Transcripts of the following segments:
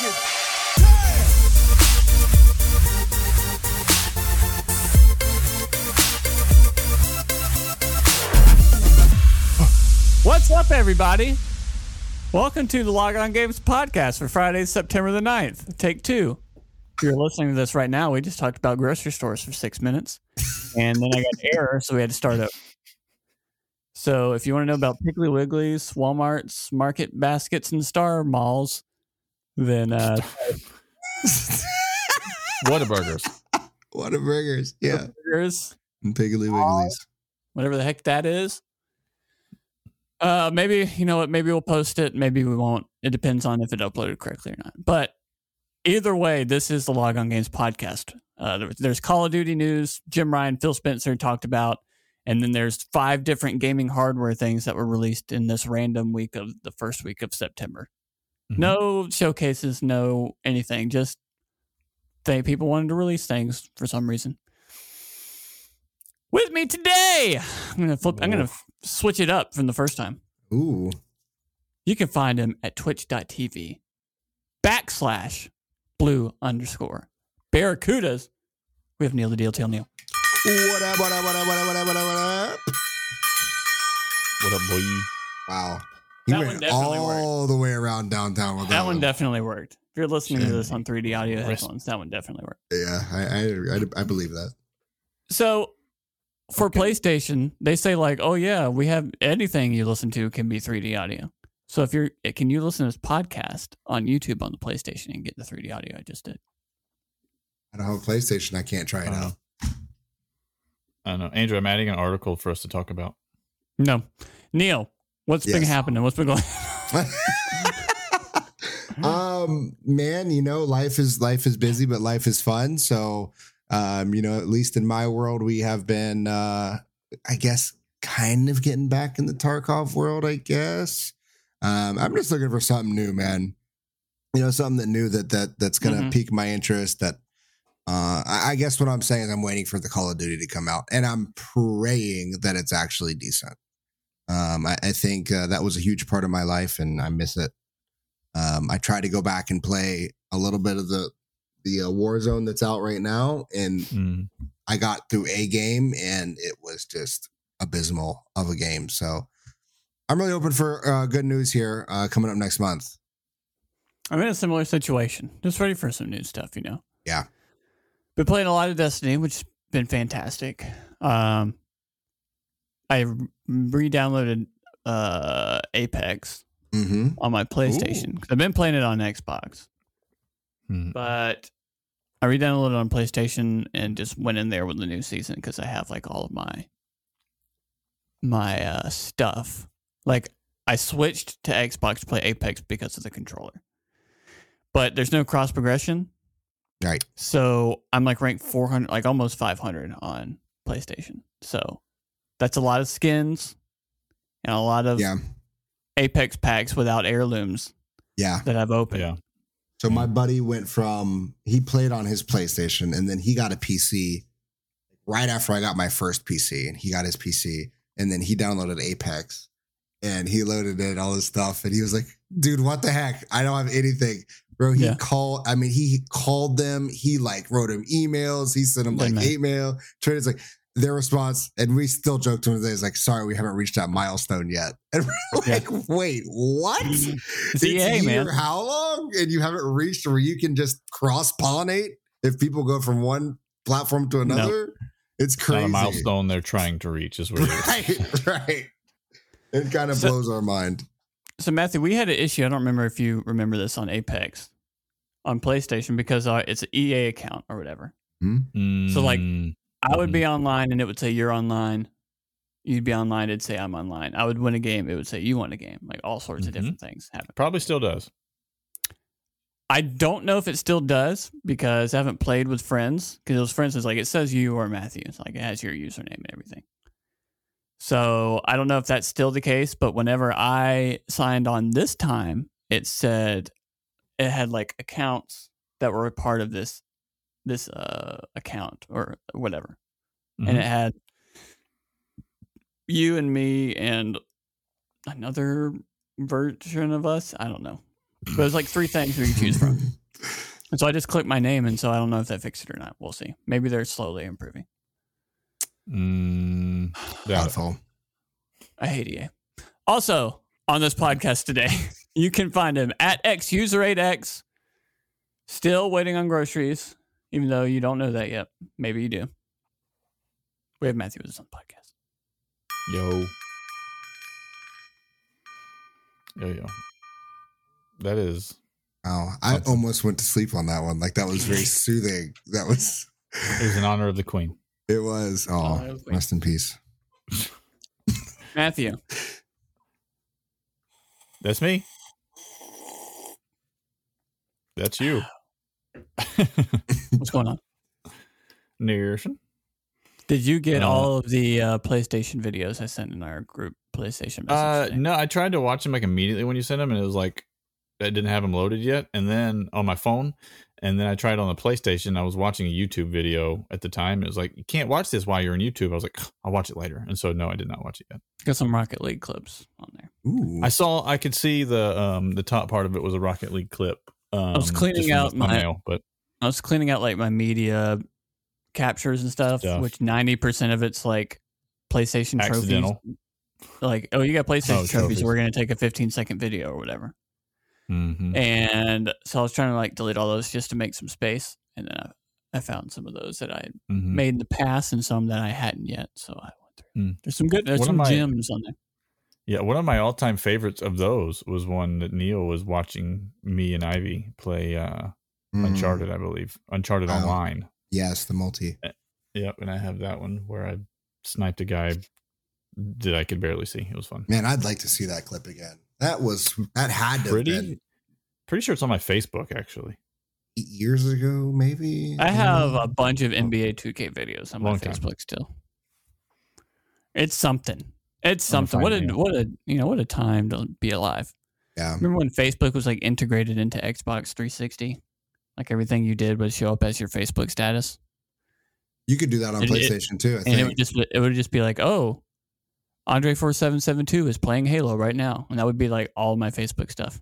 What's up, everybody? Welcome to the Log On Games podcast for Friday, September the 9th. Take two. If you're listening to this right now, we just talked about grocery stores for six minutes. And then I got an error, so we had to start up. So if you want to know about Piggly Wigglies, Walmart's, Market Baskets, and Star Malls, then uh, Whataburgers. Whataburgers. Yeah. burgers, And Piggly Wigglies. whatever the heck that is. Uh, maybe you know what? Maybe we'll post it. Maybe we won't. It depends on if it uploaded correctly or not. But either way, this is the Log On Games podcast. Uh, there- there's Call of Duty news. Jim Ryan, Phil Spencer talked about, and then there's five different gaming hardware things that were released in this random week of the first week of September. Mhm. No showcases, no anything. Just they people wanted to release things for some reason. With me today, I'm gonna flip. I'm gonna f- switch it up from the first time. Ooh. You can find him at twitch.tv backslash blue underscore barracudas. We have Neil the Deal Tail Neil. What up, what up, what up, what up, what up, what up, what up? What up, boy? Wow. He That one went definitely all the way around downtown with that, That one definitely worked. If you're listening to this on 3D audio Rest- headphones, that one definitely worked. Yeah, I, I, I, I believe that. So for PlayStation, they say like, "Oh yeah, we have anything you listen to can be 3D audio." So if you're, can you listen to this podcast on YouTube on the PlayStation and get the 3D audio I just did? I don't have a PlayStation. I can't try it Uh, out. I don't know. Andrew, I'm adding an article for us to talk about. No, Neil, what's been happening? What's been going? um, man, you know, life is life is busy, but life is fun. So, um, you know, at least in my world, we have been, uh, I guess, kind of getting back in the Tarkov world. I guess. Um, I'm just looking for something new, man. You know, something that new that that that's gonna Mhm. pique my interest. That, uh, I, I guess what I'm saying is I'm waiting for the Call of Duty to come out, and I'm praying that it's actually decent. Um, I, I think uh, that was a huge part of my life, and I miss it. Um, I tried to go back and play a little bit of the the uh, Warzone that's out right now, and Mm. I got through a game, and it was just abysmal of a game. So I'm really open for uh, good news here uh, coming up next month. I'm in a similar situation. Just ready for some new stuff, you know. Yeah. Been playing a lot of Destiny, which has been fantastic. Um, I re-downloaded uh Apex Mm-hmm. on my PlayStation 'cause I've been playing it on Xbox, Hmm. but I re-downloaded it on PlayStation and just went in there with the new season because I have like all of my my uh, stuff. Like I switched to Xbox to play Apex because of the controller, but there's no cross progression. Right. So I'm like ranked 400, like almost 500 on PlayStation. So that's a lot of skins and a lot of Yeah. Apex packs without heirlooms Yeah. that I've opened. Yeah. So my buddy went from he played on his PlayStation and then he got a PC right after I got my first PC and he got his PC and then he downloaded Apex and he loaded it all his stuff and he was like, dude, what the heck? I don't have anything. Bro, he Yeah. called, I mean, he called them, he like wrote him emails, he sent him Yeah, like man. email, traders like their response, and we still joke to him today, is like, sorry, we haven't reached that milestone yet. And we're Yeah. like, wait, what? It's EA, man. how long? And you haven't reached where you can just cross pollinate if people go from one platform to another? It's Not crazy. a milestone they're trying to reach is what. Right, right. It kind of So- blows our mind. So Matthew, we had an issue. I don't remember if you remember this on Apex on PlayStation because uh, it's an EA account or whatever. So, like, Mm. I would Mhm. be online and it would say you're online. You'd be online, it'd say I'm online. I would win a game, it would say you won a game. Like all sorts of Mhm. different things happen. probably still does. I don't know if it still does because I haven't played with friends. Because those friends is like it says you or Matthew. It's like it has your username and everything. So I don't know if that's still the case, but whenever I signed on this time, it said it had like accounts that were a part of this this uh account or whatever. And Mhm. it had you and me and another version of us. I don't know. But there's like three things we can choose from. And so I just clicked my name, and so I don't know if that fixed it or not. We'll see. Maybe they're slowly improving. Mm, doubt. Doubtful. I hate EA. Also, on this podcast today, you can find him at xuser8x. Still waiting on groceries, even though you don't know that yet. Maybe you do. We have Matthew with us on the podcast. Yo. Yo, yo. That is. Oh, I Something. almost went to sleep on that one. Like that was very soothing. That was. It was in honor of the queen. It was. Oh, Oh, that was great. rest in peace. Matthew, That's me. That's you. what's going on? Nearson. Did you get Uh, all of the uh, PlayStation videos I sent in our group PlayStation message? Uh, today? no, I tried to watch them like immediately when you sent them, and it was like I didn't have them loaded yet. And then on my phone, and then I tried on the PlayStation. I was watching a YouTube video at the time. It was like you can't watch this while you're in YouTube. I was like, I'll watch it later. And so no, I did not watch it yet. Got some Rocket League clips on there. Ooh. I saw, I could see the um the top part of it was a Rocket League clip. Um, was cleaning just from the out my- thumbnail, but I was cleaning out like my media captures and stuff, Stuff. which ninety percent of it's like PlayStation Accidental. trophies. Like, oh, you got PlayStation Oh, trophies. trophies. We're gonna take a fifteen second video or whatever. mhm. And so I was trying to like delete all those just to make some space, and then I, I found some of those that I Mhm. made in the past and some that I hadn't yet. So I went through. Mm. There's some good. There's of some gems on there. Yeah, one of my all-time favorites of those was one that Neil was watching me and Ivy play uh, Mm. Uncharted, I believe, Uncharted Oh. Online. Yes, the multi. Yep, and I have that one where I sniped a guy that I could barely see. It was fun. Man, I'd like to see that clip again. That was that had to have Pretty, been pretty sure it's on my Facebook actually. eight years ago, maybe. I have a bunch of NBA 2K videos on my Long time. Facebook still. It's something. It's something. What a what a you know what a time to be alive. yeah. Remember when Facebook was like integrated into Xbox 360? Like everything you did would show up as your Facebook status, You could do that on And it- PlayStation too. I and think. it would just it would just be like, oh, Andre four seven seven two is playing Halo right now, and that would be like all my Facebook stuff,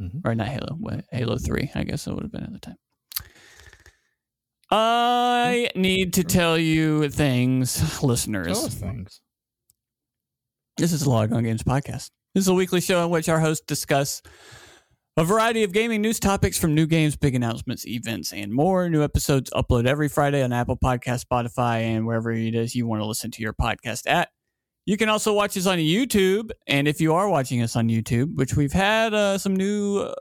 Mhm. or not Halo, Halo three, I guess it would have been at the time. I need to tell you things, listeners. Tell us things. This is the Log On Games podcast. This is a weekly show in which our hosts discuss a variety of gaming news topics from new games, big announcements, events, and more. New episodes upload every Friday on Apple Podcast, Spotify, and wherever it is you want to listen to your podcast at. You can also watch us on YouTube, and if you are watching us on YouTube, which we've had uh, some new uh,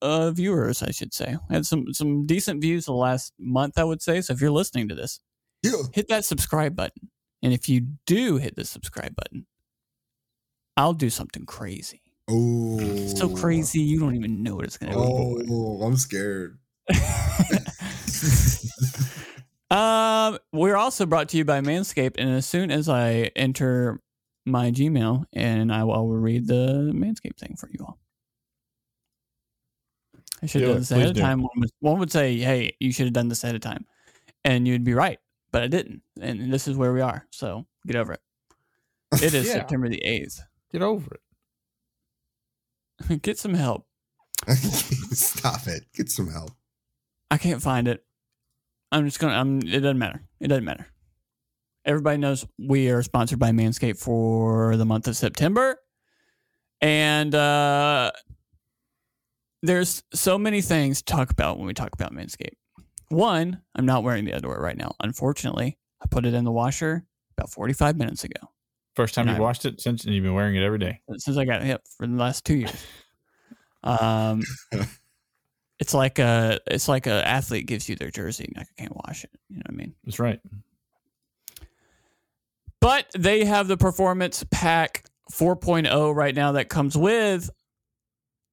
uh, viewers, I should say, had some some decent views the last month, I would say. So if you're listening to this, Yeah. hit that subscribe button. And if you do hit the subscribe button, I'll do something crazy. Oh, So crazy, you don't even know what it's going to be. Oh, I'm scared. Um, we're also brought to you by Manscaped. And as soon as I enter my Gmail, and I will, I will read the Manscaped thing for you all. I should have done this ahead Please of time. One would, one would say, hey, you should have done this ahead of time. And you'd be right. But I didn't. And this is where we are. So get over it. It is Yeah. September the 8th. Get over it. Get some help. Stop it. Get some help. I can't find it. I'm just gonna. I'm. It doesn't matter. It doesn't matter. Everybody knows we are sponsored by Manscaped for the month of September, and uh, there's so many things to talk about when we talk about Manscaped. One, I'm not wearing the underwear right now. Unfortunately, I put it in the washer about 45 minutes ago. First time you've I- washed it since, and you've been wearing it every day. since I got hit for the last two years. Um, it's like a it's like a athlete gives you their jersey, like I can't wash it. You know what I mean? That's right. But they have the Performance Pack 4.0 right now that comes with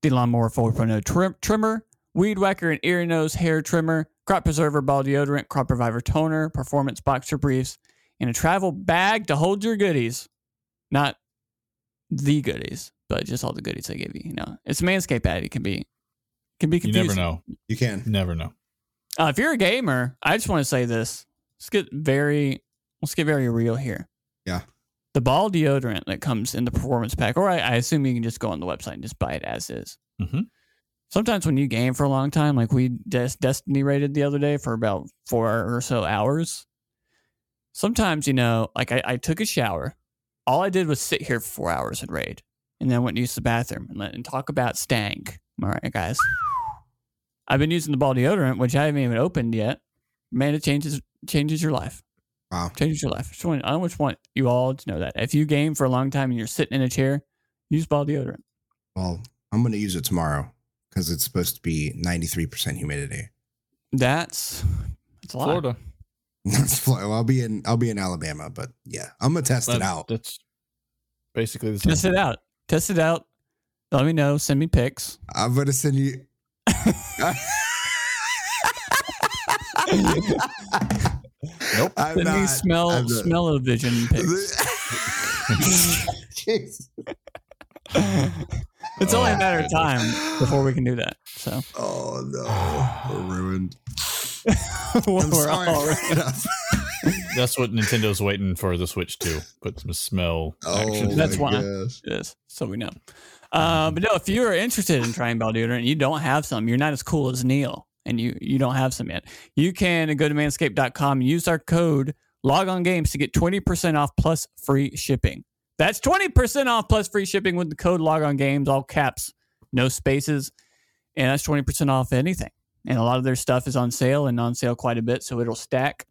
the Lawnmower 4.0 trim- trimmer, Weed Whacker and Ear, Nose, Hair Trimmer, Crop Preserver Ball Deodorant, Crop Reviver Toner, Performance Boxer Briefs, and a travel bag to hold your goodies. Not the goodies, but just all the goodies they give you. You know, it's a Manscaped ad. It can be, can be confusing. You never know. You can. Never know. Uh, if you're a gamer, I just want to say this. Let's get very let's get very real here. Yeah. The ball deodorant that comes in the performance pack, or I, I assume you can just go on the website and just buy it as is. Mhm. sometimes when you game for a long time, like we des- Destiny rated the other day for about four or so hours. Sometimes, you know, like I, I took a shower. All I did was sit here for four hours and raid, and then went and used the bathroom and, let, and talk about stank. All right, guys. I've been using the ball deodorant, which I haven't even opened yet. Man, it changes changes your life. Wow. Changes your life. Just want, I just want you all to know that. If you game for a long time and you're sitting in a chair, use ball deodorant. Well, I'm going to use it tomorrow because it's supposed to be 93% humidity. That's that's a lot. Florida. That's fly- well, I'll be in I'll be in Alabama, but yeah, I'm gonna test it out. That's basically the same. Test it out. Test it out. Let me know. Send me pics. I'm gonna send you. Nope. I'm Send me smell I'm not- smell of vision pics. It's only a Oh, matter of oh, time before we can do that. So Oh no, we're ruined. we're I'm sorry. all That's what Nintendo's waiting for the Switch to put some smell Oh, action. That's my why. gosh. Yes, so we know. Uh, but no, if you're interested in trying ball deodorant and you don't have some, you're not as cool as Neil, and you you don't have some yet. You can go to manscaped.com and use our code log on games to get 20% off plus free shipping. That's 20% off plus free shipping with the code log on games, all caps, no spaces. And that's 20% off anything. And a lot of their stuff is on sale and on sale quite a bit, so it'll stack.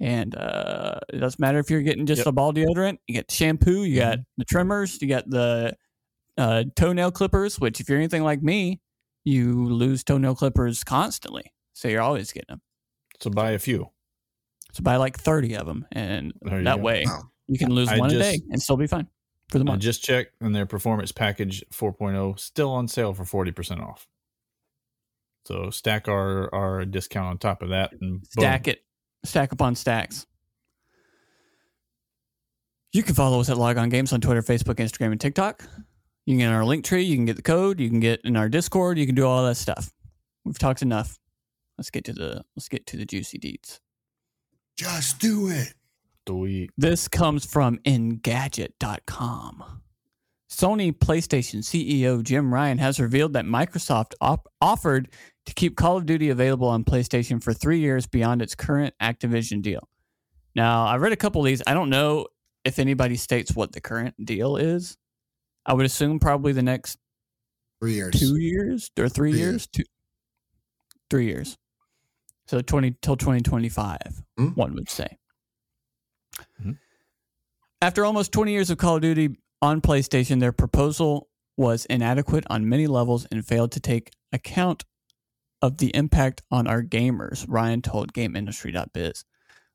And uh, it doesn't matter if you're getting just Yep. a ball deodorant, you get shampoo, you got the trimmers, you got the uh, toenail clippers, which if you're anything like me, you lose toenail clippers constantly. So you're always getting them. So buy a few. So buy like 30 of them. And that go. way you can lose I one a day and still be fine for the I month. just checked, and their performance package 4.0 still on sale for 40% off. So stack our our discount on top of that, and boom. Stack it, stack upon stacks. You can follow us at Log On Games on Twitter, Facebook, Instagram, and TikTok. You can get in our link tree. You can get the code. You can get in our Discord. You can do all that stuff. We've talked enough. Let's get to the let's get to the juicy deeds. Just do it. Sweet. This comes from Engadget.com. Sony PlayStation CEO Jim Ryan has revealed that Microsoft op- offered to keep Call of Duty available on PlayStation for three years beyond its current Activision deal. Now, I read a couple of these. I don't know if anybody states what the current deal is. I would assume probably the next Three years. two years or three, Three years? years. Two, three years. So twenty till twenty twenty five. Hmm. One would say. Mhm. After almost twenty years of Call of Duty on PlayStation, their proposal was inadequate on many levels and failed to take account of the impact on our gamers. Ryan told GameIndustry.biz.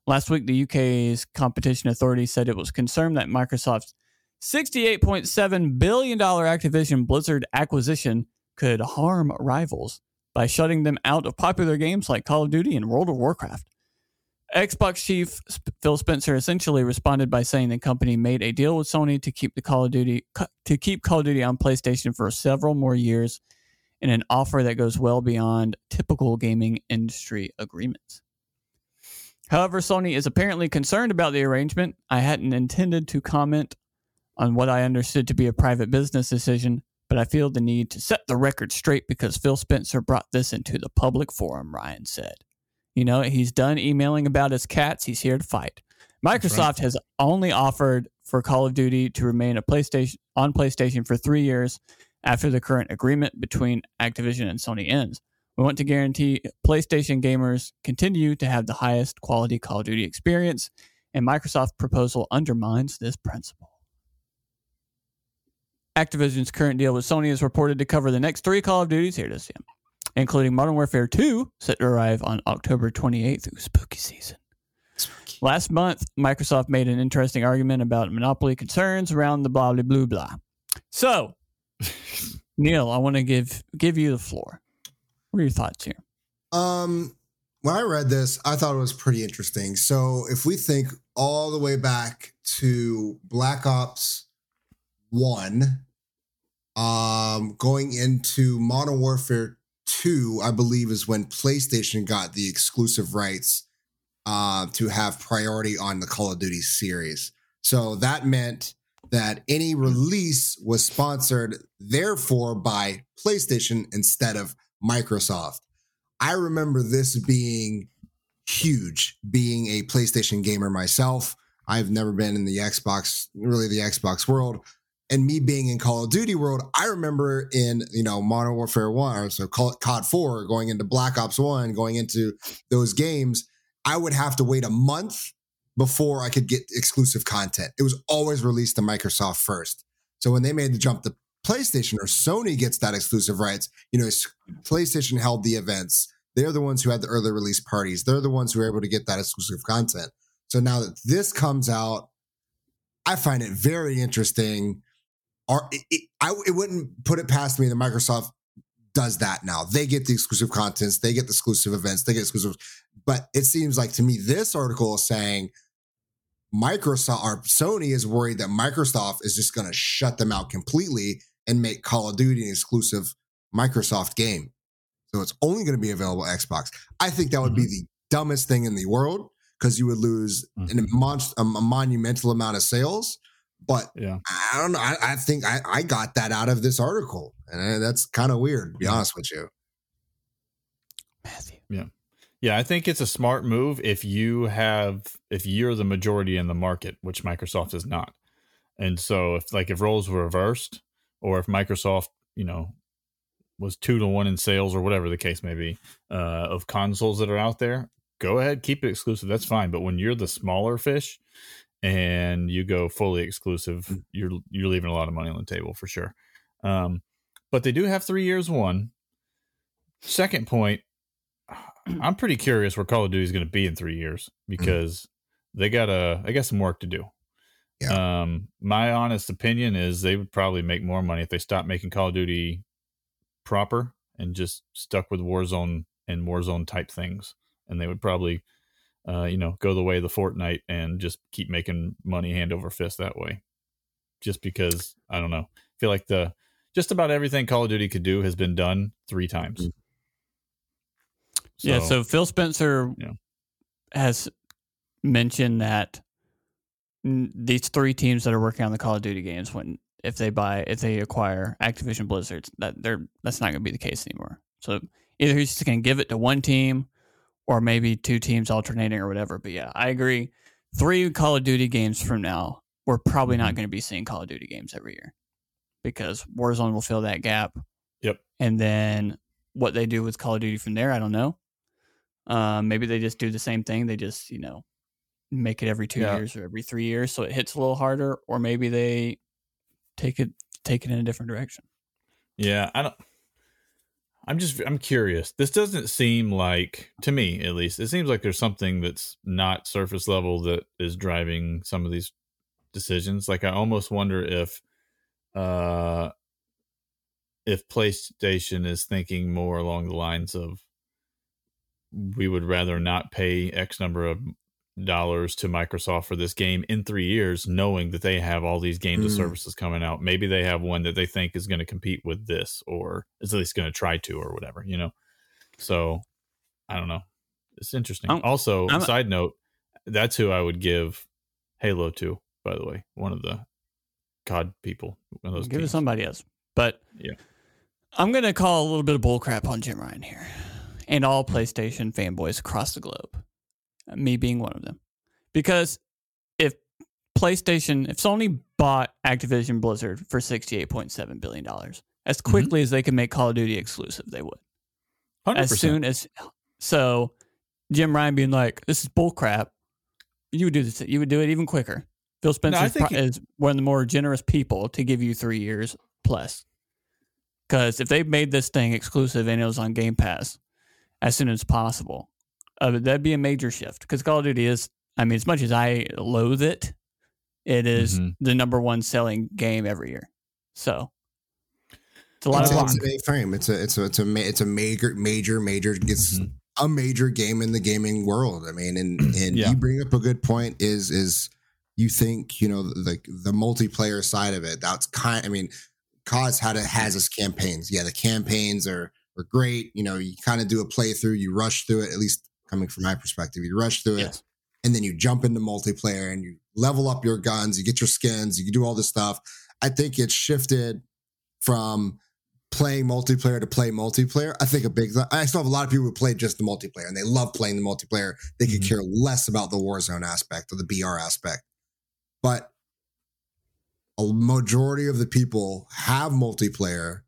Last week, the UK's competition authority said it was concerned that Microsoft's $68.7 billion Activision Blizzard acquisition could harm rivals by shutting them out of popular games like Call of Duty and World of Warcraft. Xbox chief Phil Spencer essentially responded by saying the company made a deal with Sony to keep the Call of Duty to keep Call of Duty on PlayStation for several more years in an offer that goes well beyond typical gaming industry agreements. However, Sony is apparently concerned about the arrangement. I hadn't intended to comment on what I understood to be a private business decision, but I feel the need to set the record straight because Phil Spencer brought this into the public forum, Ryan said. You know, he's done emailing about his cats. He's here to fight. Microsoft has only offered for Call of Duty to remain a PlayStation on PlayStation for 3 years after the current agreement between Activision and Sony ends. We want to guarantee PlayStation gamers continue to have the highest quality Call of Duty experience, and Microsoft's proposal undermines this principle. Activision's current deal with Sony is reported to cover the next three Call of Duties. Here it is, yeah, including Modern Warfare 2, set to arrive on October 28th. Ooh, spooky season. Last month, Microsoft made an interesting argument about monopoly concerns around the blah blah blah blah. So, Neil, I want to give give you the floor. What are your thoughts here? Um, when I read this, I thought it was pretty interesting. So if we think all the way back to Black Ops One, um, going into Modern Warfare Two, I believe is when PlayStation got the exclusive rights uh, to have priority on the Call of Duty series. So that meant that any release was sponsored, therefore, by PlayStation instead of Microsoft. I remember this being huge, being a PlayStation gamer myself. I've never been in the Xbox, really the Xbox world. And me being in Call of Duty world, I remember in, you know, Modern Warfare 1, or so COD 4, going into Black Ops 1, going into those games, I would have to wait a month before I could get exclusive content. It was always released to Microsoft first. So when they made the jump to PlayStation or Sony gets that exclusive rights, you know, PlayStation held the events. They're the ones who had the early release parties. They're the ones who were able to get that exclusive content. So now that this comes out, I find it very interesting. Or it, it, I, it wouldn't put it past me that Microsoft does that now. They get the exclusive contents, they get the exclusive events, they get exclusive. But it seems like to me, this article is saying Microsoft or Sony is worried that Microsoft is just going to shut them out completely and make Call of Duty an exclusive Microsoft game. So it's only going to be available Xbox. I think that would mm-hmm. be the dumbest thing in the world because you would lose mm-hmm. a, a, monumental amount of sales. But yeah. I don't know. I, I think I, I, got that out of this article, and that's kind of weird, to be honest with you. Matthew. Yeah. Yeah, I think it's a smart move if you have if you're the majority in the market, which Microsoft is not. And so if like if roles were reversed or if Microsoft, you know, was 2 to 1 in sales or whatever the case may be, uh of consoles that are out there, go ahead, keep it exclusive. That's fine, but when you're the smaller fish and you go fully exclusive, mm. you're you're leaving a lot of money on the table for sure. Um but they do have 3 years one. Second point, I'm pretty curious where Call of Duty is going to be in three years mm-hmm. because mm-hmm. they got a they got some work to do. Yeah. Um, my honest opinion is they would probably make more money if they stopped making Call of Duty proper and just stuck with Warzone and Warzone type things, and they would probably, uh, you know, go the way of the Fortnite and just keep making money hand over fist that way. Just because I don't know, I feel like the just about everything Call of Duty could do has been done three times. Mm-hmm so, yeah. So Phil Spencer yeah. has mentioned that these three teams that are working on the Call of Duty games, when if they buy if they acquire Activision Blizzard, that they're that's not going to be the case anymore. So either he's just going to give it to one team, or maybe two teams alternating or whatever. But yeah, I agree. Three Call of Duty games from now, we're probably not mm-hmm. going to be seeing Call of Duty games every year because Warzone will fill that gap. Yep. And then what they do with Call of Duty from there, I don't know. Um, maybe they just do the same thing. They just, you know, make it every two yeah. years or every three years, so it hits a little harder. Or maybe they take it take it in a different direction. Yeah, I don't. I'm just I'm curious. This doesn't seem like to me at least. It seems like there's something that's not surface level that is driving some of these decisions. Like I almost wonder if uh if PlayStation is thinking more along the lines of we would rather not pay X number of dollars to Microsoft for this game in three years, knowing that they have all these games mm. services coming out. Maybe they have one that they think is going to compete with this, or is at least going to try to, or whatever, you know. So I don't know. It's interesting. I'm, also, I'm, side note, that's who I would give Halo to. By the way, one of the COD people. One of those give teams. it somebody else. But yeah, I'm going to call a little bit of bullcrap on Jim Ryan here and all PlayStation fanboys across the globe, me being one of them. Because if PlayStation, if Sony bought Activision Blizzard for $68.7 billion, as mm-hmm. quickly mm-hmm. as they could make Call of Duty exclusive, they would. 100%. As soon as, so Jim Ryan being like, this is bullcrap, you would do this, you would do it even quicker. Phil Spencer no, pro- is one of the more generous people to give you three years plus. Because if they made this thing exclusive and it was on Game Pass, as soon as possible. Uh, that'd be a major shift because Call of Duty is, I mean, as much as I loathe it, it is mm-hmm. the number one selling game every year. So it's a lot it's, of it's a frame. It's a it's a it's a it's a major major major it's mm-hmm. a major game in the gaming world. I mean, and and yeah. you bring up a good point. Is is you think you know the the multiplayer side of it? That's kind. I mean, COD's had it has its campaigns. Yeah, the campaigns are are great. You know, you kind of do a playthrough, you rush through it, at least coming from my perspective, you rush through it. Yes. and then you jump into multiplayer and you level up your guns, you get your skins, you can do all this stuff. I think it's shifted from playing multiplayer to play multiplayer. I think a big I still have a lot of people who play just the multiplayer and they love playing the multiplayer. They could Mhm. care less about the Warzone aspect or the BR aspect. But a majority of the people have multiplayer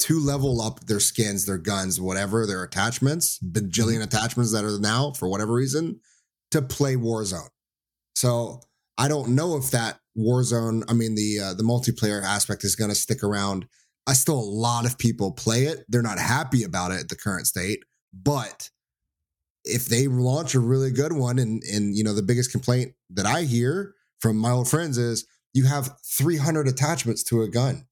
to level up their skins, their guns, whatever their attachments, bajillion attachments that are now for whatever reason to play Warzone. So I don't know if that Warzone, I mean the uh, the multiplayer aspect is going to stick around. I still a lot of people play it. They're not happy about it at the current state, but if they launch a really good one, and and you know the biggest complaint that I hear from my old friends is you have 300 attachments to a gun.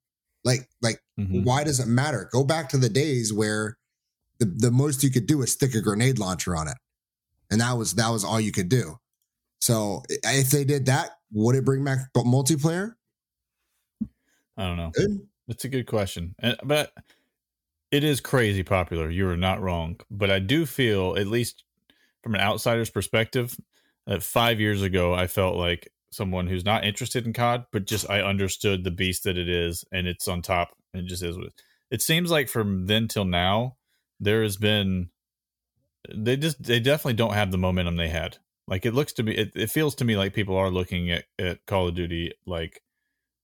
Like like Mhm. why does it matter? Go back to the days where the, the most you could do is stick a grenade launcher on it. And that was that was all you could do. So if they did that, would it bring back multiplayer? I don't know. Good. That's a good question. But it is crazy popular. You are not wrong. But I do feel, at least from an outsider's perspective, that five years ago, I felt like someone who's not interested in COD, but just I understood the beast that it is and it's on top and it just is. what it- It seems like from then till now, there has been, they just, they definitely don't have the momentum they had. Like it looks to me, it, it feels to me like people are looking at, at Call of Duty like,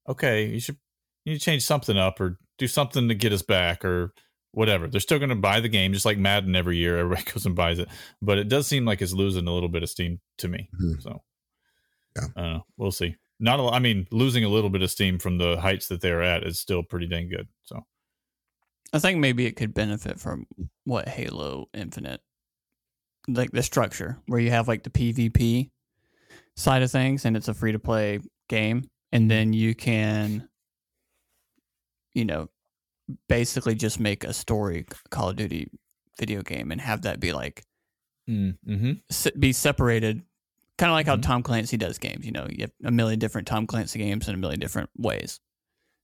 okay, you should you need to change something up or do something to get us back or whatever. They're still going to buy the game just like Madden every year. Everybody goes and buys it, but it does seem like it's losing a little bit of steam to me. Mhm. So, Yeah. I don't know. We'll see. Not a, I mean, losing a little bit of steam from the heights that they're at is still pretty dang good. So, I think maybe it could benefit from what Halo Infinite, like the structure where you have like the PvP side of things, and it's a free to play game, and mm-hmm. then you can, you know, basically just make a story Call of Duty video game and have that be like mm, mm-hmm. se- be separated, kind of like how Mhm. Tom Clancy does games. You know, you have a million different Tom Clancy games in a million different ways.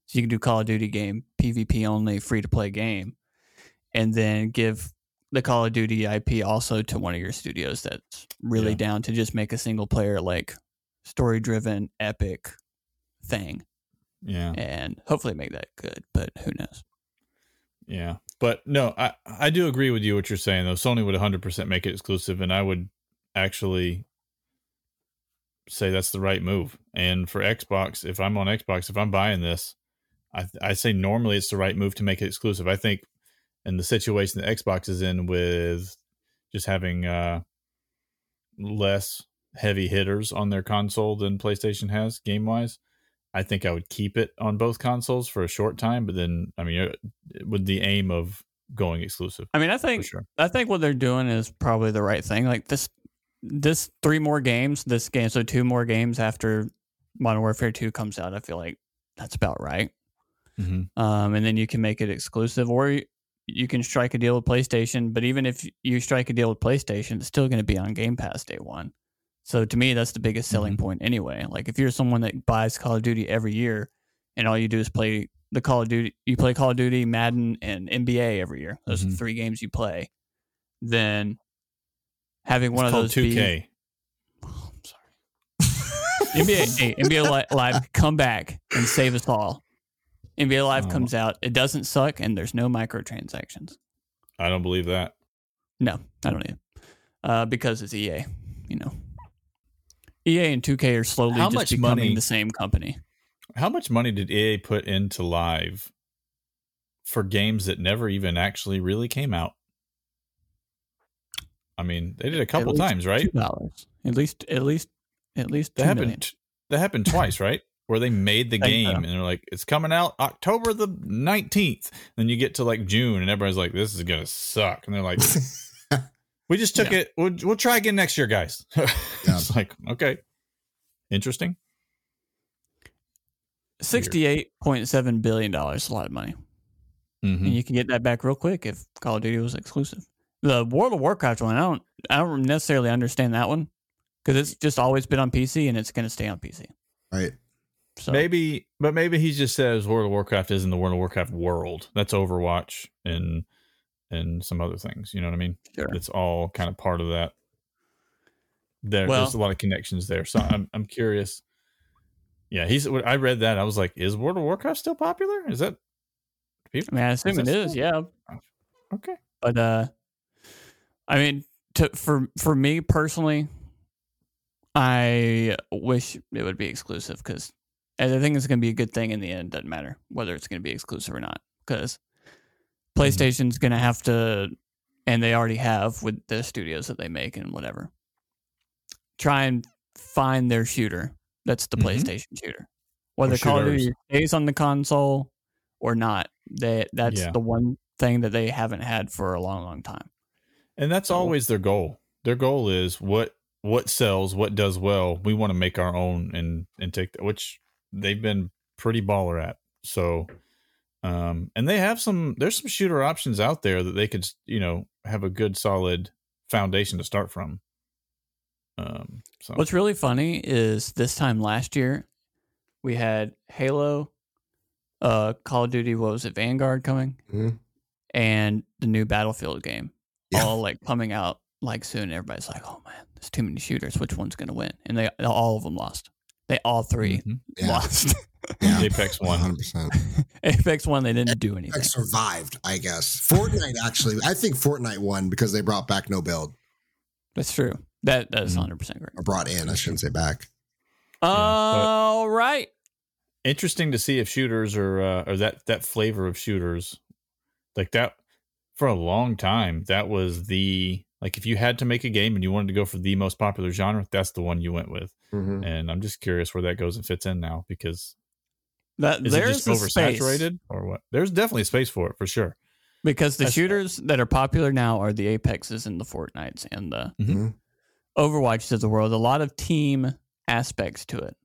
So you can do Call of Duty game, PvP only, free to play game, and then give the Call of Duty IP also to one of your studios that's really Yeah. down to just make a single player like story driven epic thing yeah. and hopefully make that good, but who knows? Yeah, but no, I I do agree with you what you're saying though. Sony would 100% make it exclusive, and I would actually say that's the right move. And for Xbox, if I'm on Xbox, if I'm buying this, I I say normally it's the right move to make it exclusive. I think in the situation that Xbox is in with just having uh less heavy hitters on their console than PlayStation has game wise. I think I would keep it on both consoles for a short time, but then I mean, uh, with the aim of going exclusive I mean, I think sure. I think what they're doing is probably the right thing. Like this, this three more games, this game, so two more games after Modern Warfare Two comes out. I feel like that's about right. Mm-hmm. Um, and then you can make it exclusive, or you, can strike a deal with PlayStation. But even if you strike a deal with PlayStation, it's still going to be on Game Pass day one. So to me, that's the biggest selling Mhm. point anyway. Like if you're someone that buys Call of Duty every year, and all you do is play the Call of Duty, you play Call of Duty, Madden, and NBA every year. Those are the Mhm. three games you play. Then having It's one of those two be- K. Oh, I'm sorry. NBA, hey, NBA Live, come back and save us all. NBA Live Oh. comes out. It doesn't suck, and there's no microtransactions. I don't believe that. No, I don't either. Uh, because it's EA, you know. EA and 2K are slowly How just becoming money- the same company. How much money did EA put into live for games that never even actually really came out? I mean, they did a couple times, right? Two dollars. At least, at least, at least. That happened. million. That happened twice, right? Where they made the game and they're like, "It's coming out October the 19th." Then you get to like June and everybody's like, "This is gonna suck," and they're like, "We just took Yeah. it. We'll, we'll try again next year, guys." it's like, okay, interesting. Sixty-eight point seven billion dollars. A lot of money. hmm and you can get that back real quick if Call of Duty was exclusive. The World of Warcraft one, I don't, I don't necessarily understand that one because it's just always been on PC and it's going to stay on PC. Right. So Maybe, but maybe he just says World of Warcraft isn't the World of Warcraft world. That's Overwatch and and some other things. You know what I mean? sure. It's all kind of part of that there, Well- there's a lot of connections there. So I'm I'm curious. Yeah, he's. when I read that. I was like, is World of Warcraft still popular? Is that I mean, I assume it that is, still- yeah. okay? But uh, I mean, to for for me personally, I wish it would be exclusive because I think it's going to be a good thing in the end. Doesn't matter whether it's going to be exclusive or not because PlayStation's going to have to, and they already have with the studios that they make and whatever, try and find their shooter. That's the Mhm. PlayStation shooter. Whether Call of Duty stays on the console or not, they that's Yeah. the one thing that they haven't had for a long, long time. And that's So- always their goal. Their goal is what what sells, what does well. We want to make our own and and take that, which they've been pretty baller at. So, um, and they have some. There's some shooter options out there that they could, you know, have a good solid foundation to start from. Um, so What's really funny is this time last year, we had Halo, uh, Call of Duty, what was it, Vanguard coming, Mhm. and the new Battlefield game, Yeah. all like coming out like soon. Everybody's like, "Oh man, there's too many shooters. Which one's gonna win?" And they all of them lost. They all 3 Mhm. Yeah. lost. Yeah. Apex 100%. Apex one, they didn't do anything. Apex survived, I guess. Fortnite actually, I think Fortnite won because they brought back no build That's true. That that is Mhm. 100 percent correct. or brought in. I shouldn't say back. All right. interesting to see if shooters are uh, or that that flavor of shooters like that for a long time that was the like if you had to make a game and you wanted to go for the most popular genre that's the one you went with and i'm just curious where that goes and fits in now because That is there's it just a space. oversaturated or what there's definitely space for it for sure Because the That's- shooters that are popular now are the Apexes and the Fortnites and the Mhm. Overwatches of the world. A lot of team aspects to it.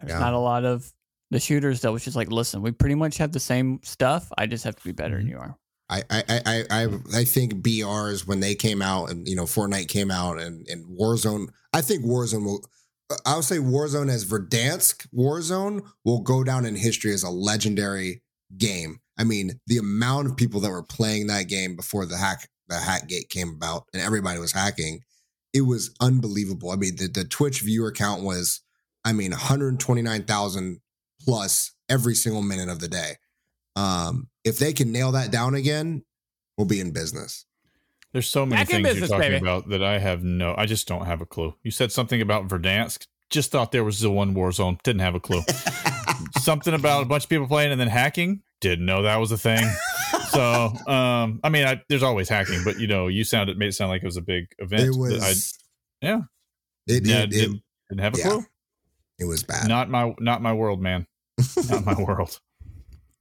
There's Yeah. not a lot of the shooters that was just like, listen, we pretty much have the same stuff. I just have to be better than Mhm. you are. I, I, I, I, think BRs when they came out and you know Fortnite came out and, and Warzone. I think Warzone will. I would say Warzone as Verdansk Warzone will go down in history as a legendary game. I mean, the amount of people that were playing that game before the hack the hack gate came about and everybody was hacking, it was unbelievable. I mean, the, the Twitch viewer count was, I mean, 129,000 plus every single minute of the day. Um, if they can nail that down again, we'll be in business. there's so many Back things business, you're talking baby. about that i have no i just don't have a clue you said something about verdansk just thought there was the one war zone didn't have a clue something about a bunch of people playing and then hacking. Didn't know that was a thing. so, um, I mean, I, there's always hacking, but you know, you sounded made it sound like it was a big event. it that was. yeah. It, yeah, it, it, didn't, didn't have a yeah. clue. it was bad. Not my, not my world, man. Not my world.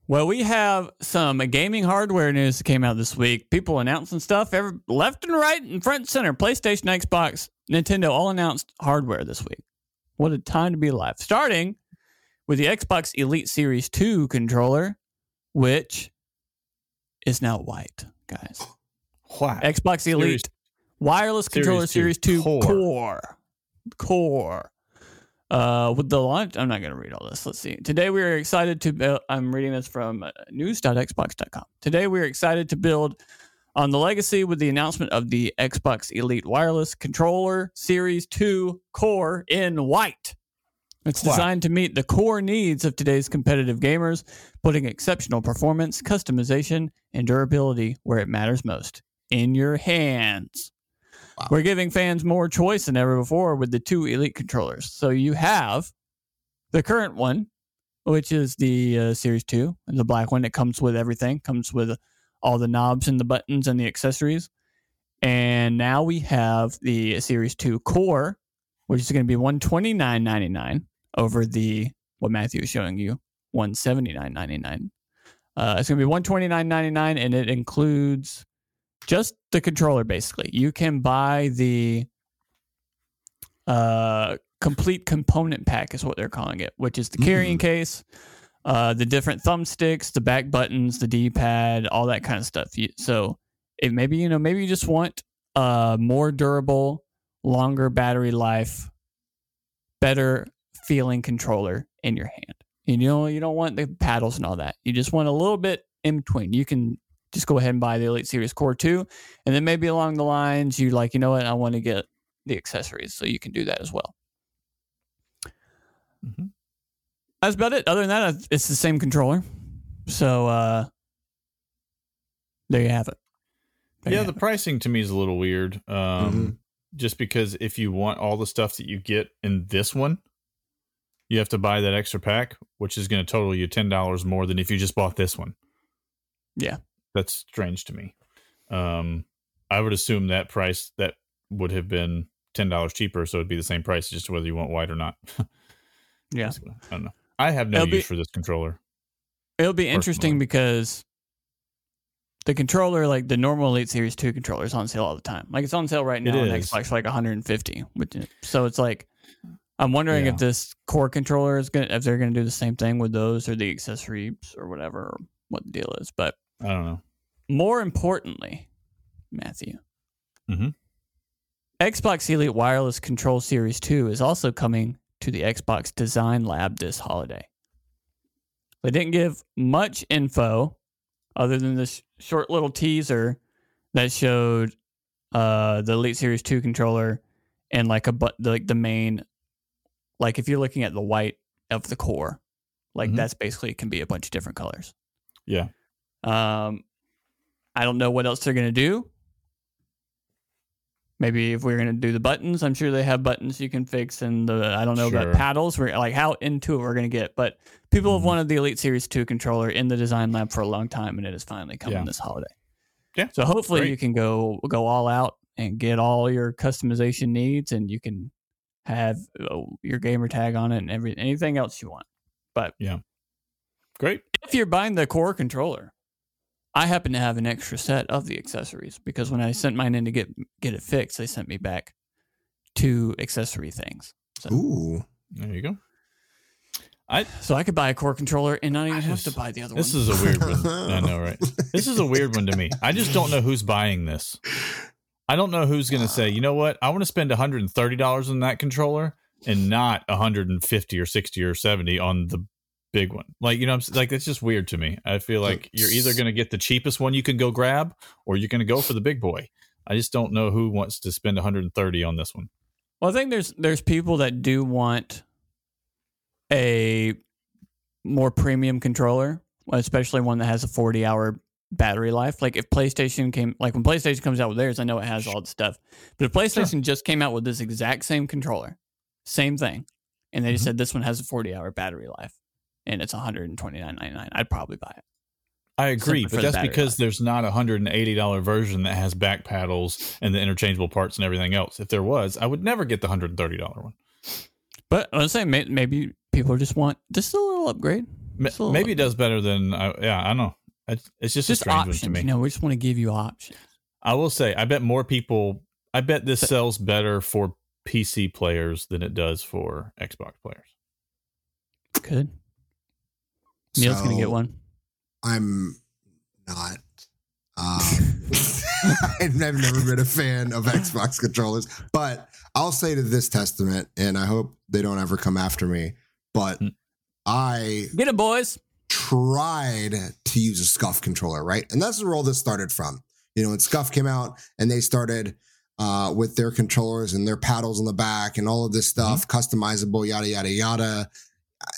Well, we have some gaming hardware news that came out this week. People announcing stuff every, left and right and front and center. PlayStation, Xbox, Nintendo all announced hardware this week. What a time to be alive. Starting with the Xbox Elite Series 2 controller, which is now white, guys. Wow. Xbox Series- Elite wireless controller Series Series 2 2 core. Core. Core. Uh, with the launch, I'm not going to read all this. Let's see. Today we are excited to. build I'm reading this from uh, news.xbox.com. Today we are excited to build on the legacy with the announcement of the Xbox Elite Wireless Controller Series 2 Core in white. It's Wow. designed to meet the core needs of today's competitive gamers, putting exceptional performance, customization, and durability where it matters most in your hands. Wow. We're giving fans more choice than ever before with the two Elite controllers. So you have the current one, which is the uh, Series 2, and the black one. It comes with everything, comes with all the knobs and the buttons and the accessories. And now we have the Series 2 Core, which is going to be $129.99 over the what Matthew is showing you, $179.99. Uh, it's going to be $129.99 and it includes just the controller basically. You can buy the uh, complete component pack is what they're calling it, which is the carrying case, uh, the different thumbsticks, the back buttons, the D-pad, all that kind of stuff. You, so it maybe you know maybe you just want a more durable, longer battery life, better feeling controller in your hand. You know you don't want the paddles and all that. You just want a little bit in between. You can just go ahead and buy the Elite Series Core 2 and then maybe along the lines you like, you know what, I want to get the accessories, so you can do that as well. Mhm. That's about it. Other than that, it's the same controller. So uh, there you have it. There yeah, the have it. pricing to me is a little weird. Um, Mhm. Just because if you want all the stuff that you get in this one, you have to buy that extra pack, which is going to total you ten dollars more than if you just bought this one. Yeah. That's strange to me. Um, I would assume that price that would have been ten dollars cheaper, so it'd be the same price, just whether you want white or not. yeah. I don't know. I have no It'll be- use for this controller. It'll be interesting because the controller, like the normal Elite Series 2 controller, is on sale all the time. Like it's on sale right now on. Xbox for like 150. Which, so it's like, I'm wondering Yeah. if this core controller is going to, if they're going to do the same thing with those or the accessories or whatever, or what the deal is. But I don't know. more importantly, Matthew, Mhm. Xbox Elite Wireless Control Series 2 is also coming to the Xbox Design Lab this holiday. They didn't give much info other than this short little teaser that showed uh, the Elite Series 2 controller and like a but like the main like if you're looking at the white of the core, like Mhm. that's basically can be a bunch of different colors. Yeah, Um, I don't know what else they're gonna do. Maybe if we're gonna do the buttons, I'm sure they have buttons you can fix, and the I don't know Sure. about paddles. We're like how into it we're gonna get, but people have Mhm. wanted the Elite Series Two controller in the design lab for a long time, and it is finally coming Yeah. this holiday. Yeah, So hopefully great. you can go go all out and get all your customization needs, and you can have uh, your gamer tag on it and every anything else you want. But yeah, great. if you're buying the core controller, I happen to have an extra set of the accessories because when I sent mine in to get get it fixed, they sent me back two accessory things. So, Ooh. There you go. I so I could buy a core controller and not even I have just- to buy the other This one. This is a weird one. I know, right? This is a weird one to me. I just don't know who's buying this. I don't know who's going to say, you know what? I want to spend $130 on that controller and not 150 or 60 or 70 on the big one. Like, you know, I'm like, it's just weird to me. I feel like you're either going to get the cheapest one you can go grab or you're going to go for the big boy. I just don't know who wants to spend 130 on this one. Well, I think there's there's people that do want a more premium controller, especially one that has a 40 hour battery life. Like if PlayStation came, like when PlayStation comes out with theirs, I know it has all the stuff. But if PlayStation just came out with this exact same controller, same thing, and they just Mhm. said this one has a 40 hour battery life, and it's 129.99, I'd probably buy it. I agree, but that's because life. there's not a hundred and eighty dollar version that has back paddles and the interchangeable parts and everything else. If there was, I would never get the hundred and thirty dollar one. But I was saying maybe people just want just a little upgrade, a little Maybe it does better than I, yeah. I don't know. It's, it's just, just options. to You me. know, we just want to give you options. I will say, I bet more people. I bet this sells better for PC players than it does for Xbox players. Good. Neil's gonna get one. I'm not. Um, I've never been a fan of Xbox controllers, but I'll say to this testament, and I hope they don't ever come after me. But Hmm. I Get it, boys. tried to use a scuff controller, right? And that's where all this started from. You know, when Scuff came out and they started uh, with their controllers and their paddles on the back and all of this stuff, customizable, yada, yada, yada.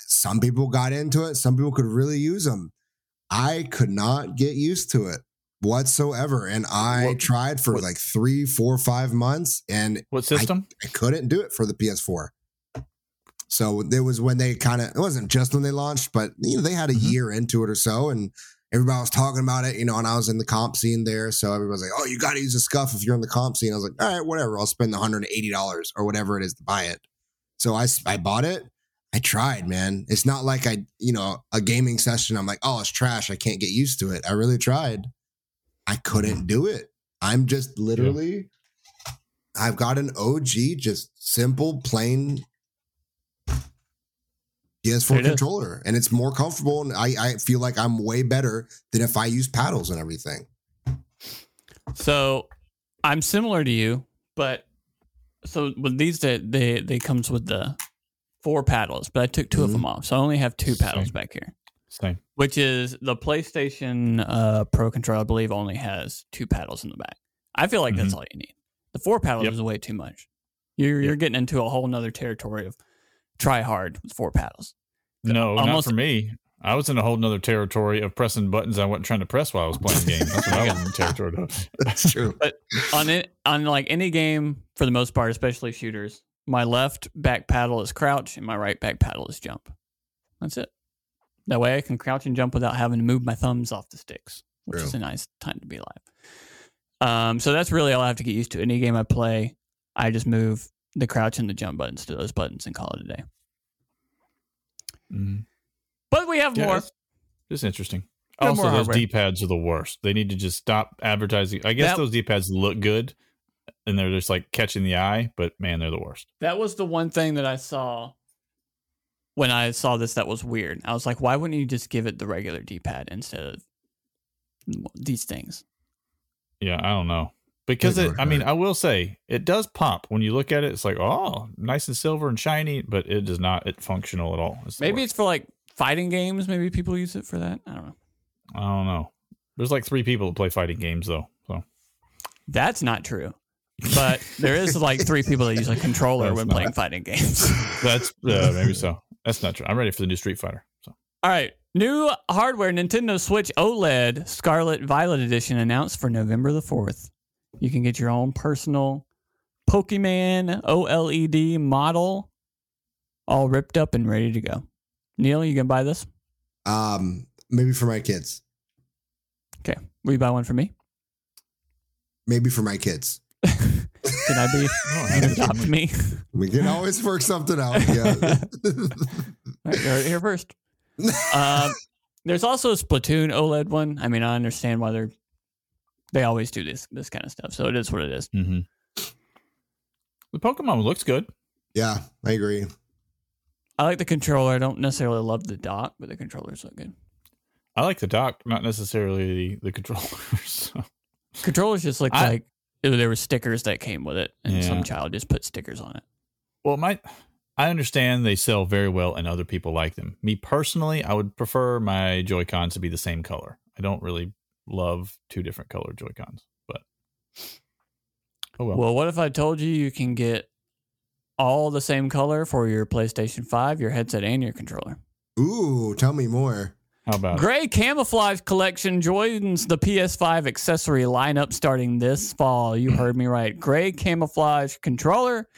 Some people got into it. Some people could really use them. I could not get used to it whatsoever. And I What- tried for what- like three, four, five months and What system? I couldn't do it for the PS4. So it was when they kind of it wasn't just when they launched, but you know they had a Mhm. year into it or so, and everybody was talking about it. You know, and I was in the comp scene there, so everybody's like, "Oh, you got to use a scuff if you're in the comp scene." I was like, "All right, whatever. I'll spend the hundred and eighty dollars or whatever it is to buy it." So I, I bought it. I tried, man. It's not like I you know a gaming session. I'm like, "Oh, it's trash. I can't get used to it." I really tried. I couldn't mm. do it. I'm just literally. I've got an OG, just simple, plain PS4 There it is. controller, and it's more comfortable. And I, I feel like I'm way better than if I use paddles and everything. So I'm similar to you, but so with these they they, they comes with the four paddles, but I took 2 of Mhm. them off, so I only have two paddles Same. back here. Same. Which is the PlayStation uh, Pro controller, I believe, only has two paddles in the back. I feel like that's all you need. The four paddles Yep. is way too much. You're Yeah. you're getting into a whole nother territory of try hard with four paddles. No, not for me. I was in a whole nother territory of pressing buttons I wasn't trying to press while I was playing games. That's what I was in territory of. That's true. But on it on like any game for the most part, especially shooters, my left back paddle is crouch and my right back paddle is jump. That's it. That way I can crouch and jump without having to move my thumbs off the sticks, which is a nice time to be alive. Um, so that's really all I have to get used to. Any game I play, I just move the crouch and the jump buttons to those buttons and call it a day. Mhm. But we have Yeah, more. it's- interesting. Also, those. D pads are the worst. They need to just stop advertising. I guess That- those D pads look good, and they're just like catching the eye. But man, they're the worst. That was the one thing that I saw when I saw this that was weird. I was like, why wouldn't you just give it the regular D pad instead of these things? Yeah, I don't know because it. I mean. I will say it does pop when you look at it. It's like oh, nice and silver and shiny, but it does not. It functional at all. It's Maybe it's for like fighting games. Maybe people use it for that. I don't know. I don't know. There's like three people that play fighting games though. So That's not true. But there is like three people that use a controller That's when not- playing fighting games. that's uh, maybe so. That's not true. I'm ready for the new Street Fighter. So All right. New hardware Nintendo Switch OLED Scarlet Violet Edition announced for November the 4th. You can get your own personal Pokemon OLED model all ripped up and ready to go. Neil, you going to buy this? Um, maybe for my kids. Okay. Will you buy one for me? Maybe for my kids. Can I be? Oh, Can you adopt me? We can always work something out. Yeah. All right, you heard it here first. Um, there's also a Splatoon OLED one. I mean, I understand why they're they always do this this kind of stuff. So it is what it is. hmm The Pokemon looks good. yeah, I agree. I like the controller. I don't necessarily love the dock, but the controllers look good. I like the dock, not necessarily the, the controller. so. Controllers just look I- like there were stickers that came with it, and Yeah. some child just put stickers on it. Well, my I understand they sell very well and other people like them. Me personally, I would prefer my Joy Cons to be the same color. I don't really love two different color Joy Cons, but oh well. Well, what if I told you you can get all the same color for your PlayStation 5, your headset, and your controller? Ooh, tell me more. How about it? Gray Camouflage Collection joins the PS5 accessory lineup starting this fall. You heard me right. Gray Camouflage controller,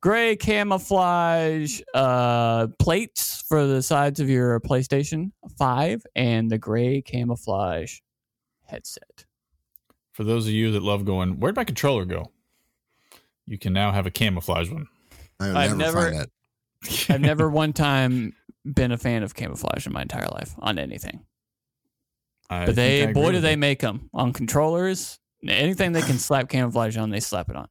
gray camouflage uh, plates for the sides of your PlayStation 5, and the gray camouflage headset. For those of you that love going, where'd my controller go? You can now have a camouflage one. I would I've never, never- find it. I've never one time been a fan of camouflage in my entire life on anything. I But they, boy, do they you. make them on controllers. Anything they can slap camouflage on, they slap it on.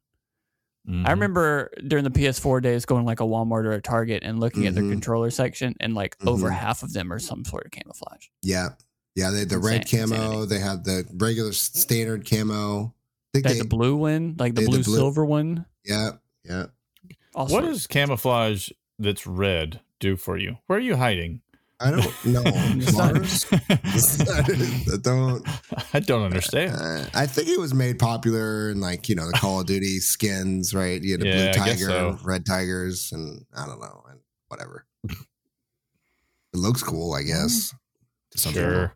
I Mhm. remember during the PS4 days going like a Walmart or a Target and looking at their controller section, and like over Mhm. half of them are some sort of camouflage. Yeah. Yeah, they had the red camo. insanity. They had the regular standard camo. I think They they, had the blue one, like the blue, the blue- silver one. yeah, yeah. All What sorts. does camouflage that's red do for you? Where are you hiding? I don't know. Mars? I don't. I don't understand. Uh, I think it was made popular in like you know the Call of Duty skins, right? You had a Yeah, blue tiger, so. red tigers, and I don't know, and whatever. it looks cool, I guess. to some Sure.